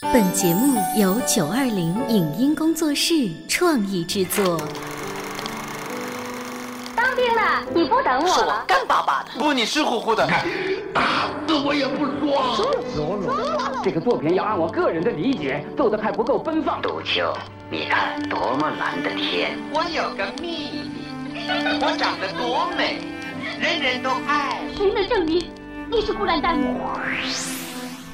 本节目由九二零影音工作室创意制作。当兵了，你不等我了？干巴巴的，不，你湿乎乎的。打死我也不说。说说，这个作品要按我个人的理解做的还不够奔放。杜秋，你看多么蓝的天！我有个秘密，我长得多美，人人都爱。谁能证明你是孤兰丹？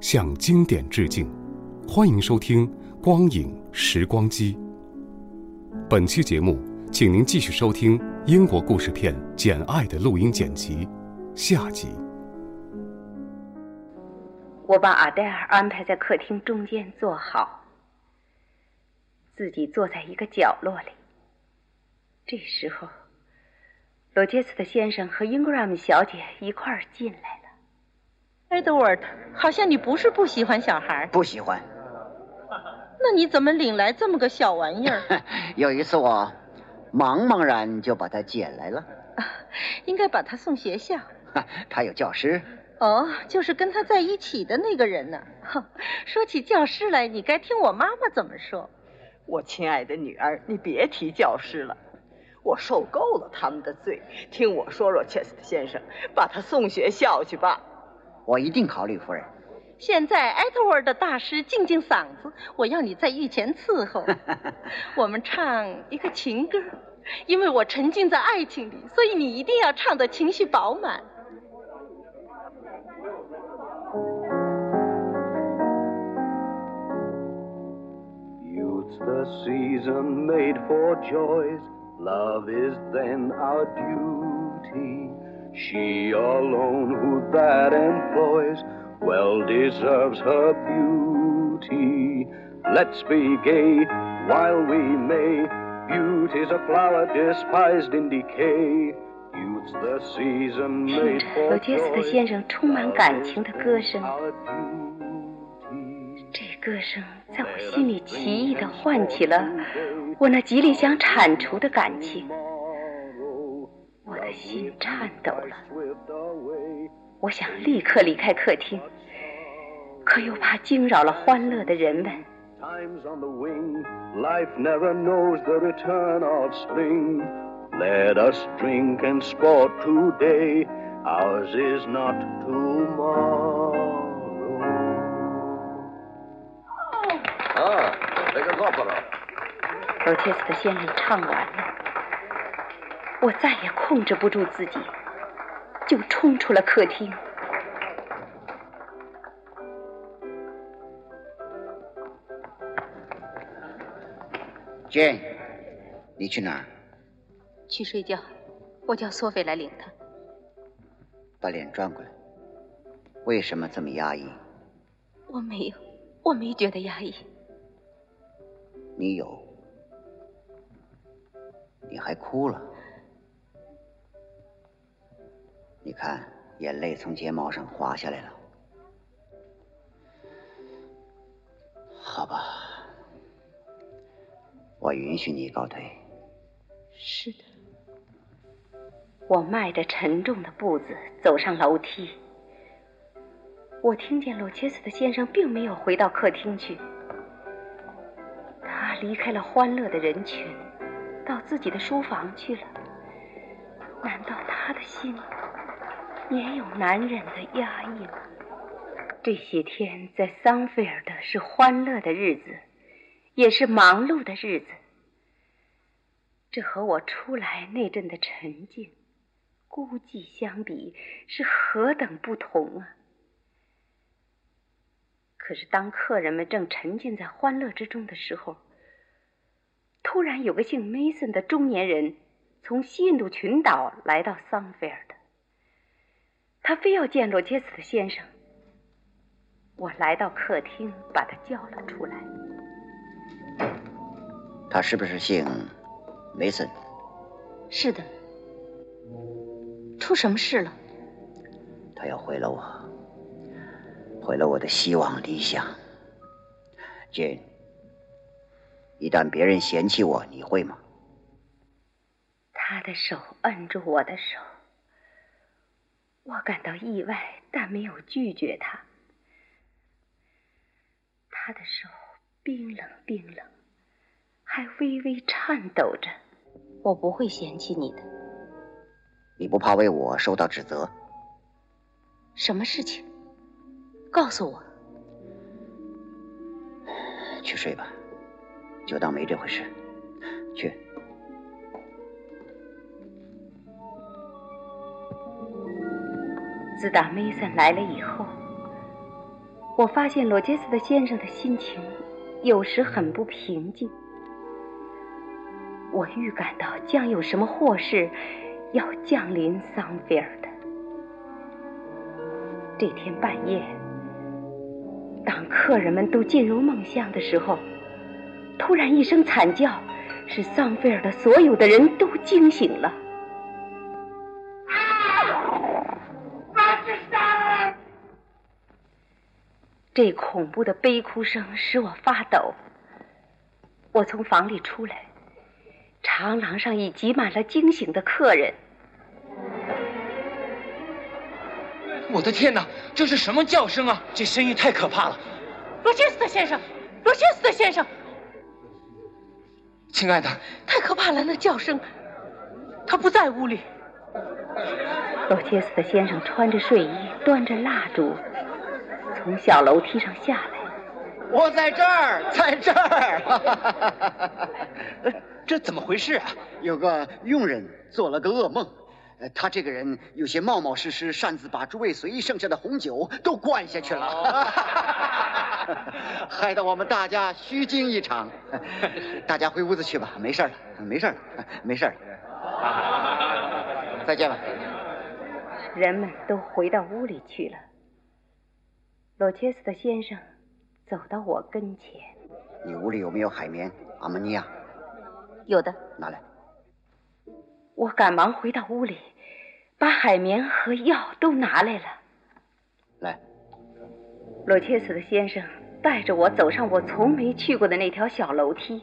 向经典致敬，欢迎收听《光影时光机》。本期节目，请您继续收听英国故事片《简爱》的录音剪辑，下集。我把阿黛尔安排在客厅中间坐好，自己坐在一个角落里。这时候，罗杰斯特先生和英格拉姆小姐一块儿进来。Edward，好像你不是不喜欢小孩。不喜欢。那你怎么领来这么个小玩意儿？有一次我茫茫然就把它捡来了。应该把他送学校。他有教师。哦，就是跟他在一起的那个人呢。说起教师来，你该听我妈妈怎么说。我亲爱的女儿，你别提教师了。我受够了他们的罪。听我说说，切斯特先生，把他送学校去吧。我一定考虑，夫人。现在艾特沃的大师静静嗓子，我要你在御前伺候。我们唱一个情歌，因为我沉浸在爱情里，所以你一定要唱的情绪饱满。She alone who that employs well deserves her beauty. Let's be gay while we may. Beauty's a flower despised in decay. Youth's the season made for 罗杰斯特先生充满感情的歌声，这歌声在我心里奇异地唤起了我那极力想铲除的感情。 心颤抖了，我想立刻离开客厅，可又怕惊扰了欢乐的人们。啊，这个做不了。罗切斯特先生唱完了。我再也控制不住自己，就冲出了客厅。Jane，你去哪儿？去睡觉。我叫索菲来领他。把脸转过来。为什么这么压抑？我没有，我没觉得压抑。你有。你还哭了。你看，眼泪从睫毛上滑下来了。好吧，我允许你告退。是的。我迈着沉重的步子走上楼梯。我听见罗切斯特先生并没有回到客厅去，他离开了欢乐的人群，到自己的书房去了。难道他的心？也有男人的压抑了？这些天在桑菲尔德是欢乐的日子，也是忙碌的日子。这和我出来那阵的沉静、孤寂相比，是何等不同啊！可是当客人们正沉浸在欢乐之中的时候，突然有个姓梅森的中年人从西印度群岛来到桑菲尔。他非要见罗杰斯的先生。我来到客厅，把他叫了出来。他是不是姓梅森？是的。出什么事了？他要毁了我，毁了我的希望理想。Jane，一旦别人嫌弃我，你会吗？他的手摁住我的手，我感到意外，但没有拒绝他。他的手冰冷冰冷，还微微颤抖着。我不会嫌弃你的。你不怕为我受到指责？什么事情？告诉我。去睡吧，就当没这回事。去。自打梅森来了以后，我发现罗杰斯的先生的心情有时很不平静。我预感到将有什么祸事。要降临桑菲尔的这天半夜，当客人们都进入梦乡的时候，突然一声惨叫，使桑菲尔的所有的人都惊醒了。这恐怖的悲哭声使我发抖。我从房里出来。长廊上已挤满了惊醒的客人。我的天哪，这是什么叫声啊？这声音太可怕了！罗切斯特先生，罗切斯特先生，亲爱的，太可怕了！那叫声，他不在屋里。罗切斯特先生穿着睡衣，端着蜡烛，从小楼梯上下来。我在这儿，在这儿。这怎么回事啊？有个佣人做了个噩梦，他这个人有些冒冒失失，擅自把诸位随意剩下的红酒都灌下去了，害得我们大家虚惊一场。大家回屋子去吧，没事了，没事了，没事了。再见了。人们都回到屋里去了。罗切斯特先生走到我跟前：“你屋里有没有海绵、阿莫尼亚？”有的，拿来。我赶忙回到屋里，把海绵和药都拿来了。来，罗切斯特先生带着我走上我从没去过的那条小楼梯。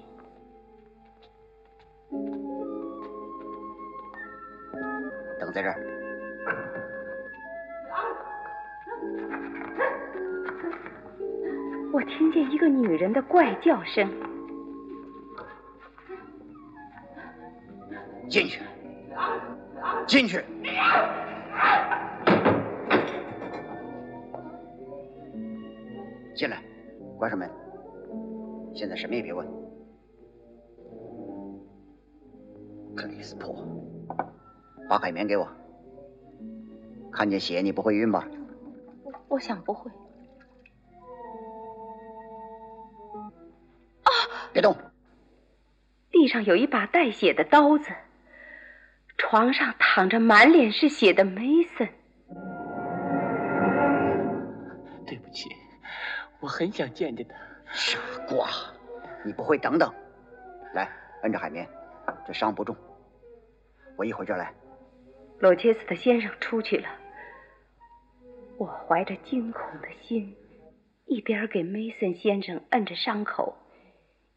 等在这儿。我听见一个女人的怪叫声。进去，进去，进来，关上门。现在什么也别问。克里斯珀，把海绵给我。看见血你不会晕吧？我想不会。别动。地上有一把带血的刀子。床上躺着满脸是血的梅森。对不起，我很想见见他。傻瓜，你不会等等？来，摁着海绵，这伤不重。我一会儿就来。罗切斯特先生出去了。我怀着惊恐的心，一边给梅森先生摁着伤口，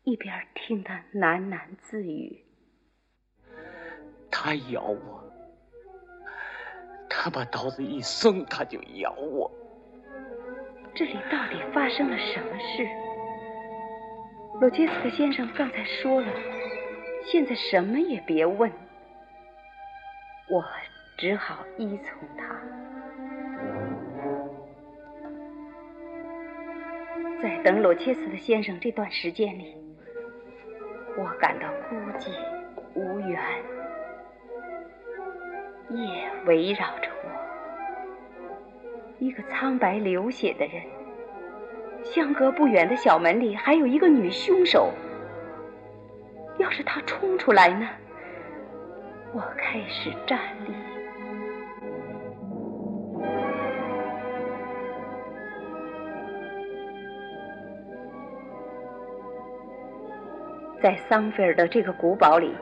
一边听他喃喃自语。他咬我，他把刀子一松，他就咬我。这里到底发生了什么事？罗杰斯特先生刚才说了，现在什么也别问。我只好依从他。在等罗切斯特先生这段时间里，我感到孤寂无援。夜围绕着我，一个苍白流血的人。相隔不远的小门里还有一个女凶手。要是她冲出来呢？我开始站立。在桑菲尔的这个古堡里，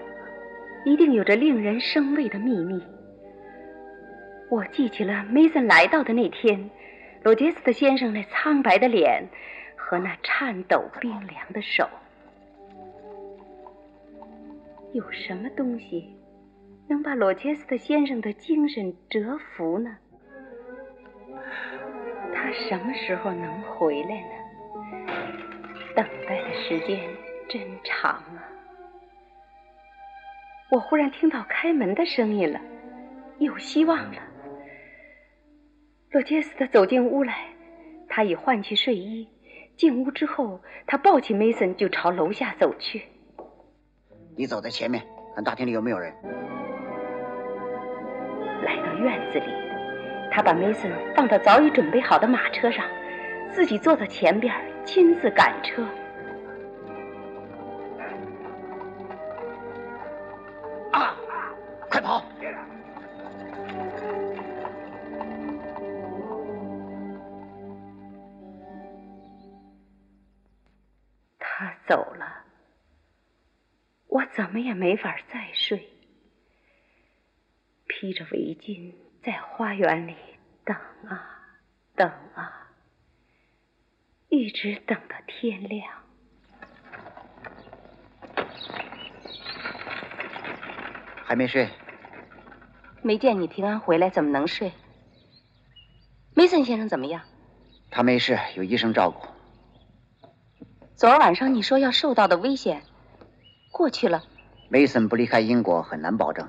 一定有着令人生畏的秘密。我记起了梅森来到的那天，罗杰斯特先生那苍白的脸和那颤抖冰凉的手。有什么东西能把罗杰斯特先生的精神折服呢？他什么时候能回来呢？等待的时间真长啊！我忽然听到开门的声音了，有希望了。罗杰斯特走进屋来，他已换去睡衣。进屋之后，他抱起梅森就朝楼下走去。你走在前面，看大厅里有没有人。来到院子里，他把梅森放到早已准备好的马车上，自己坐在前边，亲自赶车。没法再睡。披着围巾在花园里等啊等啊，一直等到天亮。还没睡？没见你平安回来，怎么能睡？梅森先生怎么样？他没事，有医生照顾。昨儿晚上你说要受到的危险过去了。梅森不离开英国很难保证，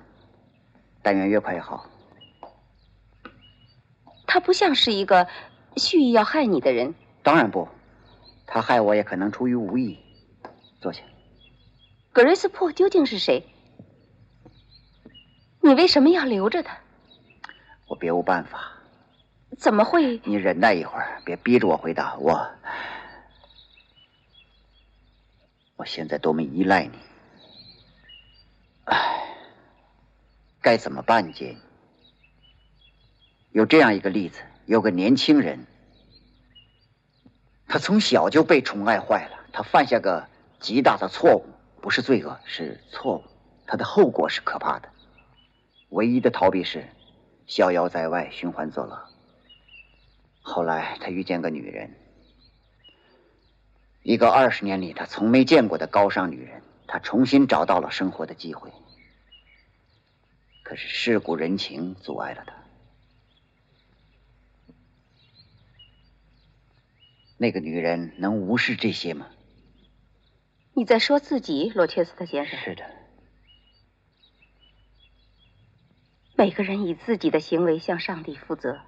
但愿越快越好。他不像是一个蓄意要害你的人。当然不，他害我也可能出于无意。坐下。格瑞斯珀究竟是谁？你为什么要留着他？我别无办法。怎么会？你忍耐一会儿，别逼着我回答。我，我现在多么依赖你。唉，该怎么办，姐？有这样一个例子，有个年轻人，他从小就被宠爱坏了，他犯下个极大的错误，不是罪恶，是错误，他的后果是可怕的。唯一的逃避是逍遥在外，寻欢作乐。后来他遇见个女人，一个二十年里他从没见过的高尚女人，他重新找到了生活的机会。可是世故人情阻碍了他。那个女人能无视这些吗？你在说自己，罗切斯特先生？是的。每个人以自己的行为向上帝负责，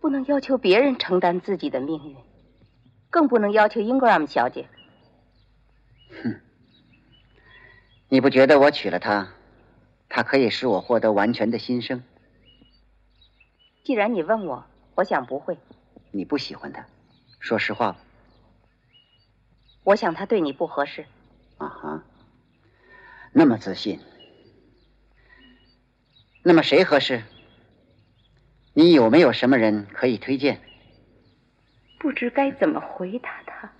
不能要求别人承担自己的命运，更不能要求英格拉姆小姐。哼，你不觉得我娶了她，她可以使我获得完全的新生？既然你问我，我想不会。你不喜欢她，说实话吧。我想她对你不合适。啊哈，那么自信。那么谁合适？你有没有什么人可以推荐？不知该怎么回答他。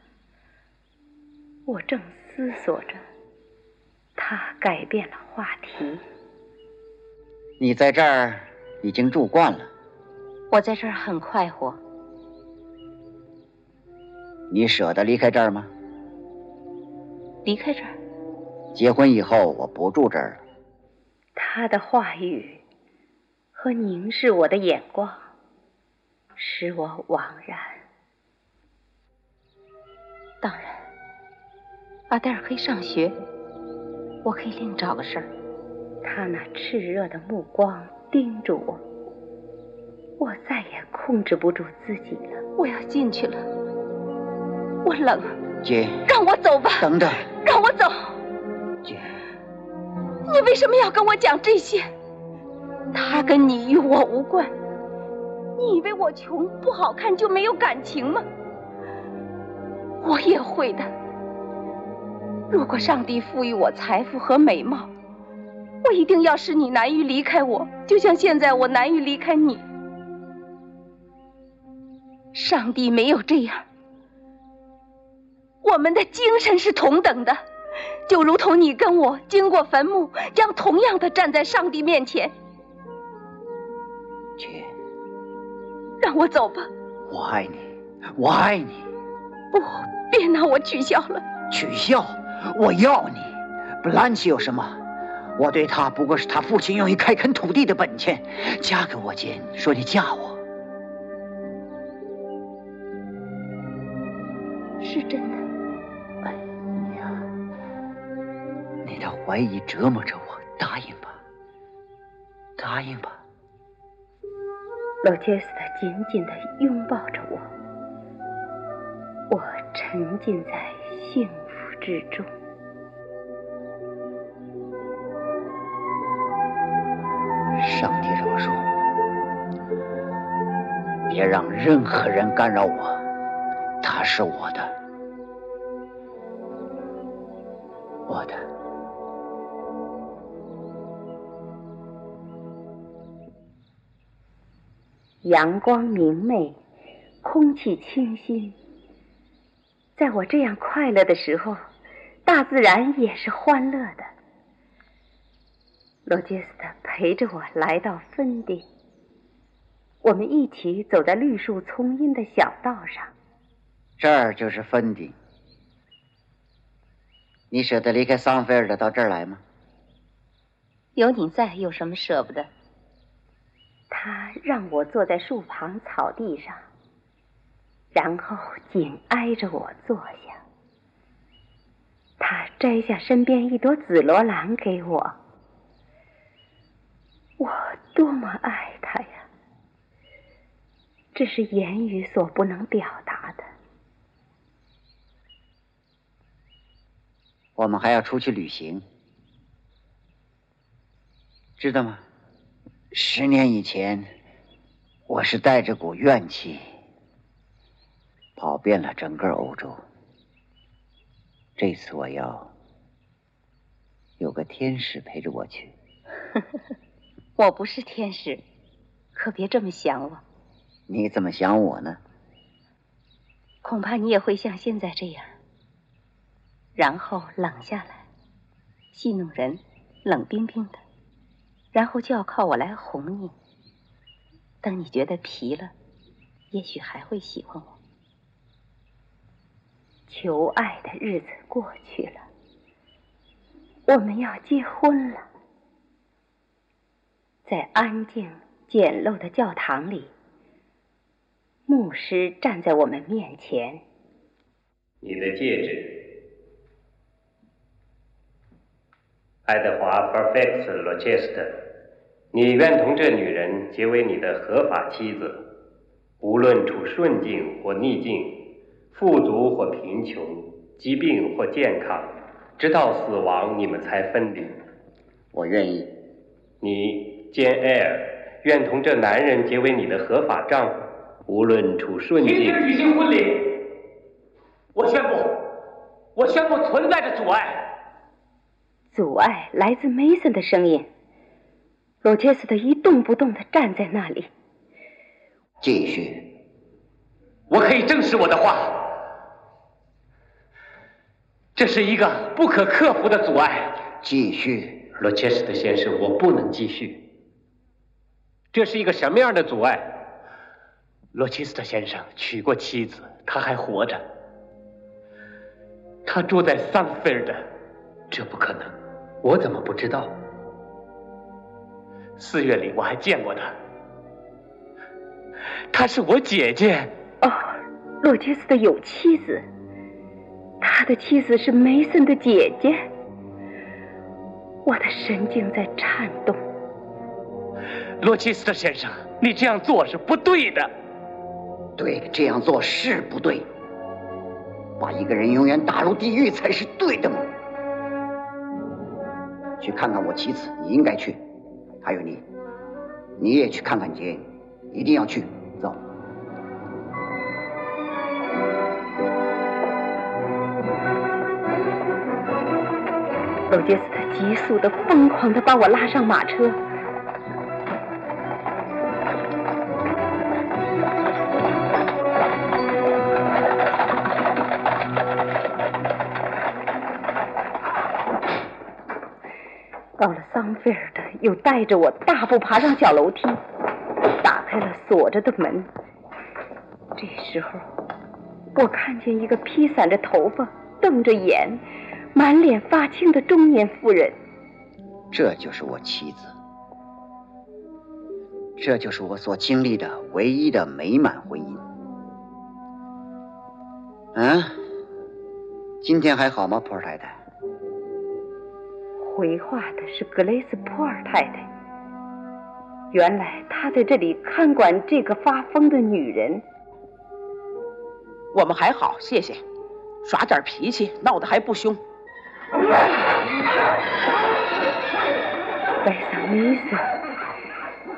我正思索着，他改变了话题。你在这儿已经住惯了。我在这儿很快活。你舍得离开这儿吗？离开这儿？结婚以后我不住这儿了。他的话语和凝视我的眼光，使我惘然。当然，阿黛尔可以上学，我可以另找个事儿。他那炽热的目光盯住我，我再也控制不住自己了。我要进去了，我冷。姐，让我走吧。等等，让我走。姐。你为什么要跟我讲这些？他跟你与我无关。你以为我穷不好看就没有感情吗？我也会的。如果上帝赋予我财富和美貌，我一定要使你难于离开我，就像现在我难于离开你。上帝没有这样。我们的精神是同等的。就如同你跟我经过坟墓，将同样的站在上帝面前。去，让我走吧。我爱你，我爱你。不，别拿我取笑了。取笑？我要你。布兰奇有什么？我对他不过是他父亲用于开垦土地的本钱。嫁给我，姐，你说你嫁我。是真的。哎呀，你的怀疑折磨着我，答应吧，答应吧。罗切斯特紧紧的拥抱着我，我沉浸在之中。上帝饶恕，别让任何人干扰我，他是我的，我的。阳光明媚，空气清新。在我这样快乐的时候，大自然也是欢乐的。罗杰斯特陪着我来到芬迪，我们一起走在绿树葱荫的小道上。这儿就是芬迪。你舍得离开桑菲尔德到这儿来吗？有你在，有什么舍不得？他让我坐在树旁草地上，然后紧挨着我坐下。他摘下身边一朵紫罗兰给我。我多么爱他呀！这是言语所不能表达的。我们还要出去旅行，知道吗？十年以前，我是带着股怨气，跑遍了整个欧洲。这次我要有个天使陪着我去。我不是天使，可别这么想我。你怎么想我呢？恐怕你也会像现在这样，然后冷下来，戏弄人，冷冰冰的。然后就要靠我来哄你。等你觉得疲了，也许还会喜欢我。求爱的日子过去了，我们要结婚了。在安静简陋的教堂里，牧师站在我们面前。你的戒指。爱德华 Perfect Rochester，你愿同这女人结为你的合法妻子，无论处顺境或逆境，富足或贫穷，疾病或健康，直到死亡你们才分离。我愿意。你 Jane Eyre 愿同这男人结为你的合法丈夫，无论处顺境。停止举行婚礼！我宣布，我宣布存在着阻碍。阻碍来自梅森的声音。罗切斯特一动不动地站在那里。继续。我可以证实我的话。这是一个不可克服的阻碍。继续，罗切斯特先生，我不能继续。这是一个什么样的阻碍？罗切斯特先生娶过妻子，他还活着。他住在桑菲尔德，这不可能。我怎么不知道？四月里我还见过他，她是我姐姐。哦，洛切斯特有妻子，他的妻子是梅森的姐姐。我的神经在颤动。罗切斯特先生，你这样做是不对的。对，这样做是不对。把一个人永远打入地狱才是对的嘛？去看看我妻子，你应该去。还有你，你也去看看杰，一定要去。罗杰斯特急速的、疯狂的把我拉上马车。到了桑菲尔德又带着我大步爬上小楼梯，打开了锁着的门。这时候，我看见一个披散着头发、瞪着眼、满脸发青的中年妇人。这就是我妻子，这就是我所经历的唯一的美满婚姻。嗯，今天还好吗，普尔太太？回话的是格雷斯·普尔太太。原来她在这里看管这个发疯的女人。我们还好，谢谢。耍点脾气，闹得还不凶。白萨米斯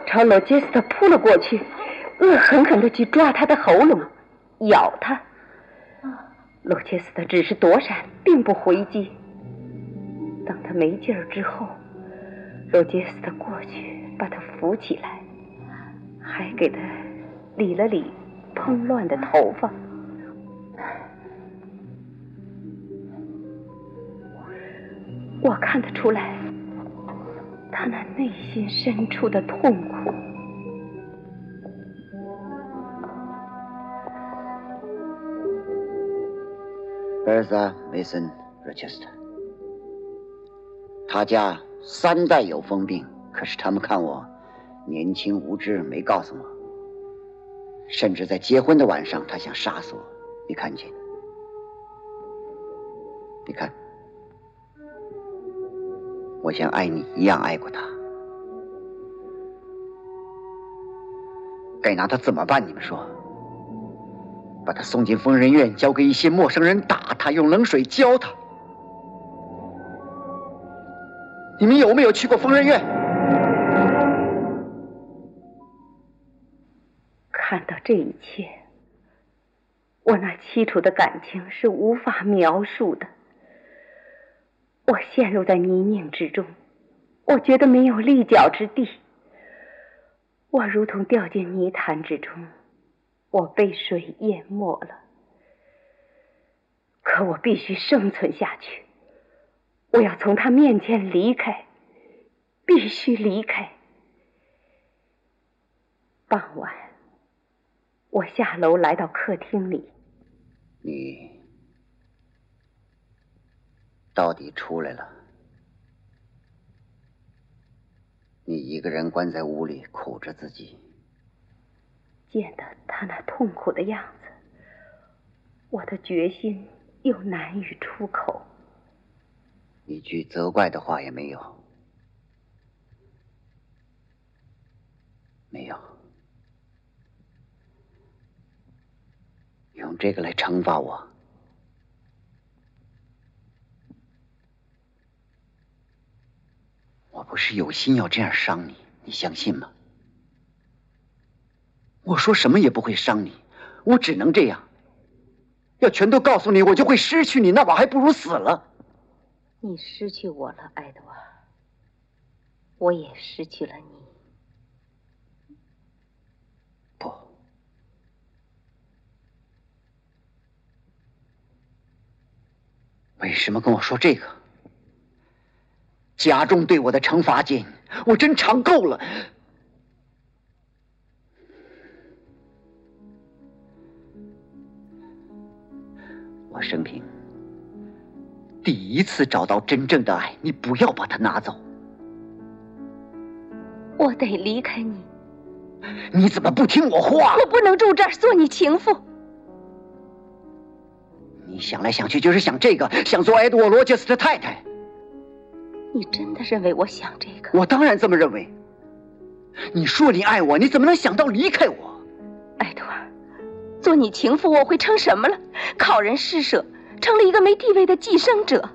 朝罗杰斯特扑了过去，恶狠狠地去抓他的喉咙，咬他。罗杰斯特只是躲闪，并不回击。等他没劲儿之后，罗杰斯特过去把他扶起来，还给他理了理蓬乱的头发。看得出来，他那内心深处的痛苦。Bertha Mason Rochester，他家三代有疯病，可是他们看我年轻无知，没告诉我。甚至在结婚的晚上，他想杀死我，你看见？你看。我像爱你一样爱过他，该拿他怎么办？你们说，把他送进疯人院，交给一些陌生人打他，用冷水浇他？你们有没有去过疯人院？看到这一切，我那凄楚的感情是无法描述的。我陷入在泥泞之中，我觉得没有立脚之地。我如同掉进泥潭之中，我被水淹没了。可我必须生存下去，我要从他面前离开，必须离开。傍晚，我下楼来到客厅里。你。到底出来了？你一个人关在屋里苦着自己，见到他那痛苦的样子，我的决心又难以出口，一句责怪的话也没有，没有，用这个来惩罚我。我不是有心要这样伤你，你相信吗？我说什么也不会伤你，我只能这样。要全都告诉你，我就会失去你，那我还不如死了。你失去我了，爱德华，我也失去了你。不，为什么跟我说这个？家中对我的惩罚金，我真尝够了。我生平第一次找到真正的爱，你不要把它拿走。我得离开你。你怎么不听我话？我不能住这儿做你情妇。你想来想去就是想这个，想做埃德沃·罗杰斯的太太。你真的认为我想这个？我当然这么认为。你说你爱我，你怎么能想到离开我？艾德尔，做你情妇我会成什么了？靠人施舍，成了一个没地位的寄生者。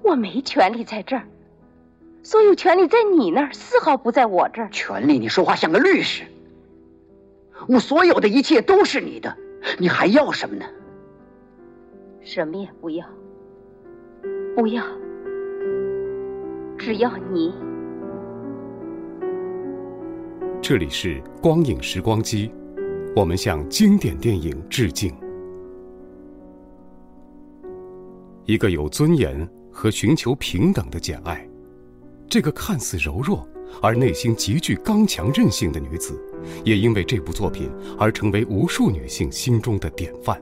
我没权利在这儿，所有权利在你那儿，丝毫不在我这儿。权利？你说话像个律师。我所有的一切都是你的，你还要什么呢？什么也不要，不要。只要你。这里是光影时光机，我们向经典电影致敬。一个有尊严和寻求平等的简爱，这个看似柔弱而内心极具刚强韧性的女子，也因为这部作品而成为无数女性心中的典范。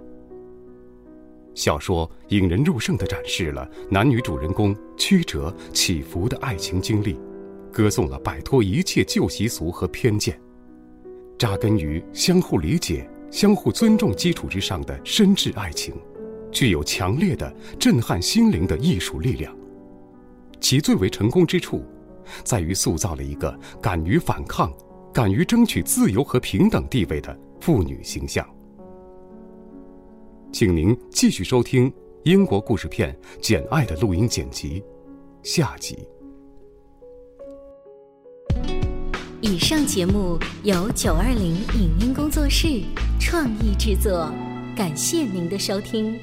小说引人入胜地展示了男女主人公曲折起伏的爱情经历，歌颂了摆脱一切旧习俗和偏见，扎根于相互理解、相互尊重基础之上的深挚爱情，具有强烈的震撼心灵的艺术力量。其最为成功之处，在于塑造了一个敢于反抗、敢于争取自由和平等地位的妇女形象。请您继续收听英国故事片《简爱》的录音剪辑，下集。以上节目由九二零影音工作室创意制作，感谢您的收听。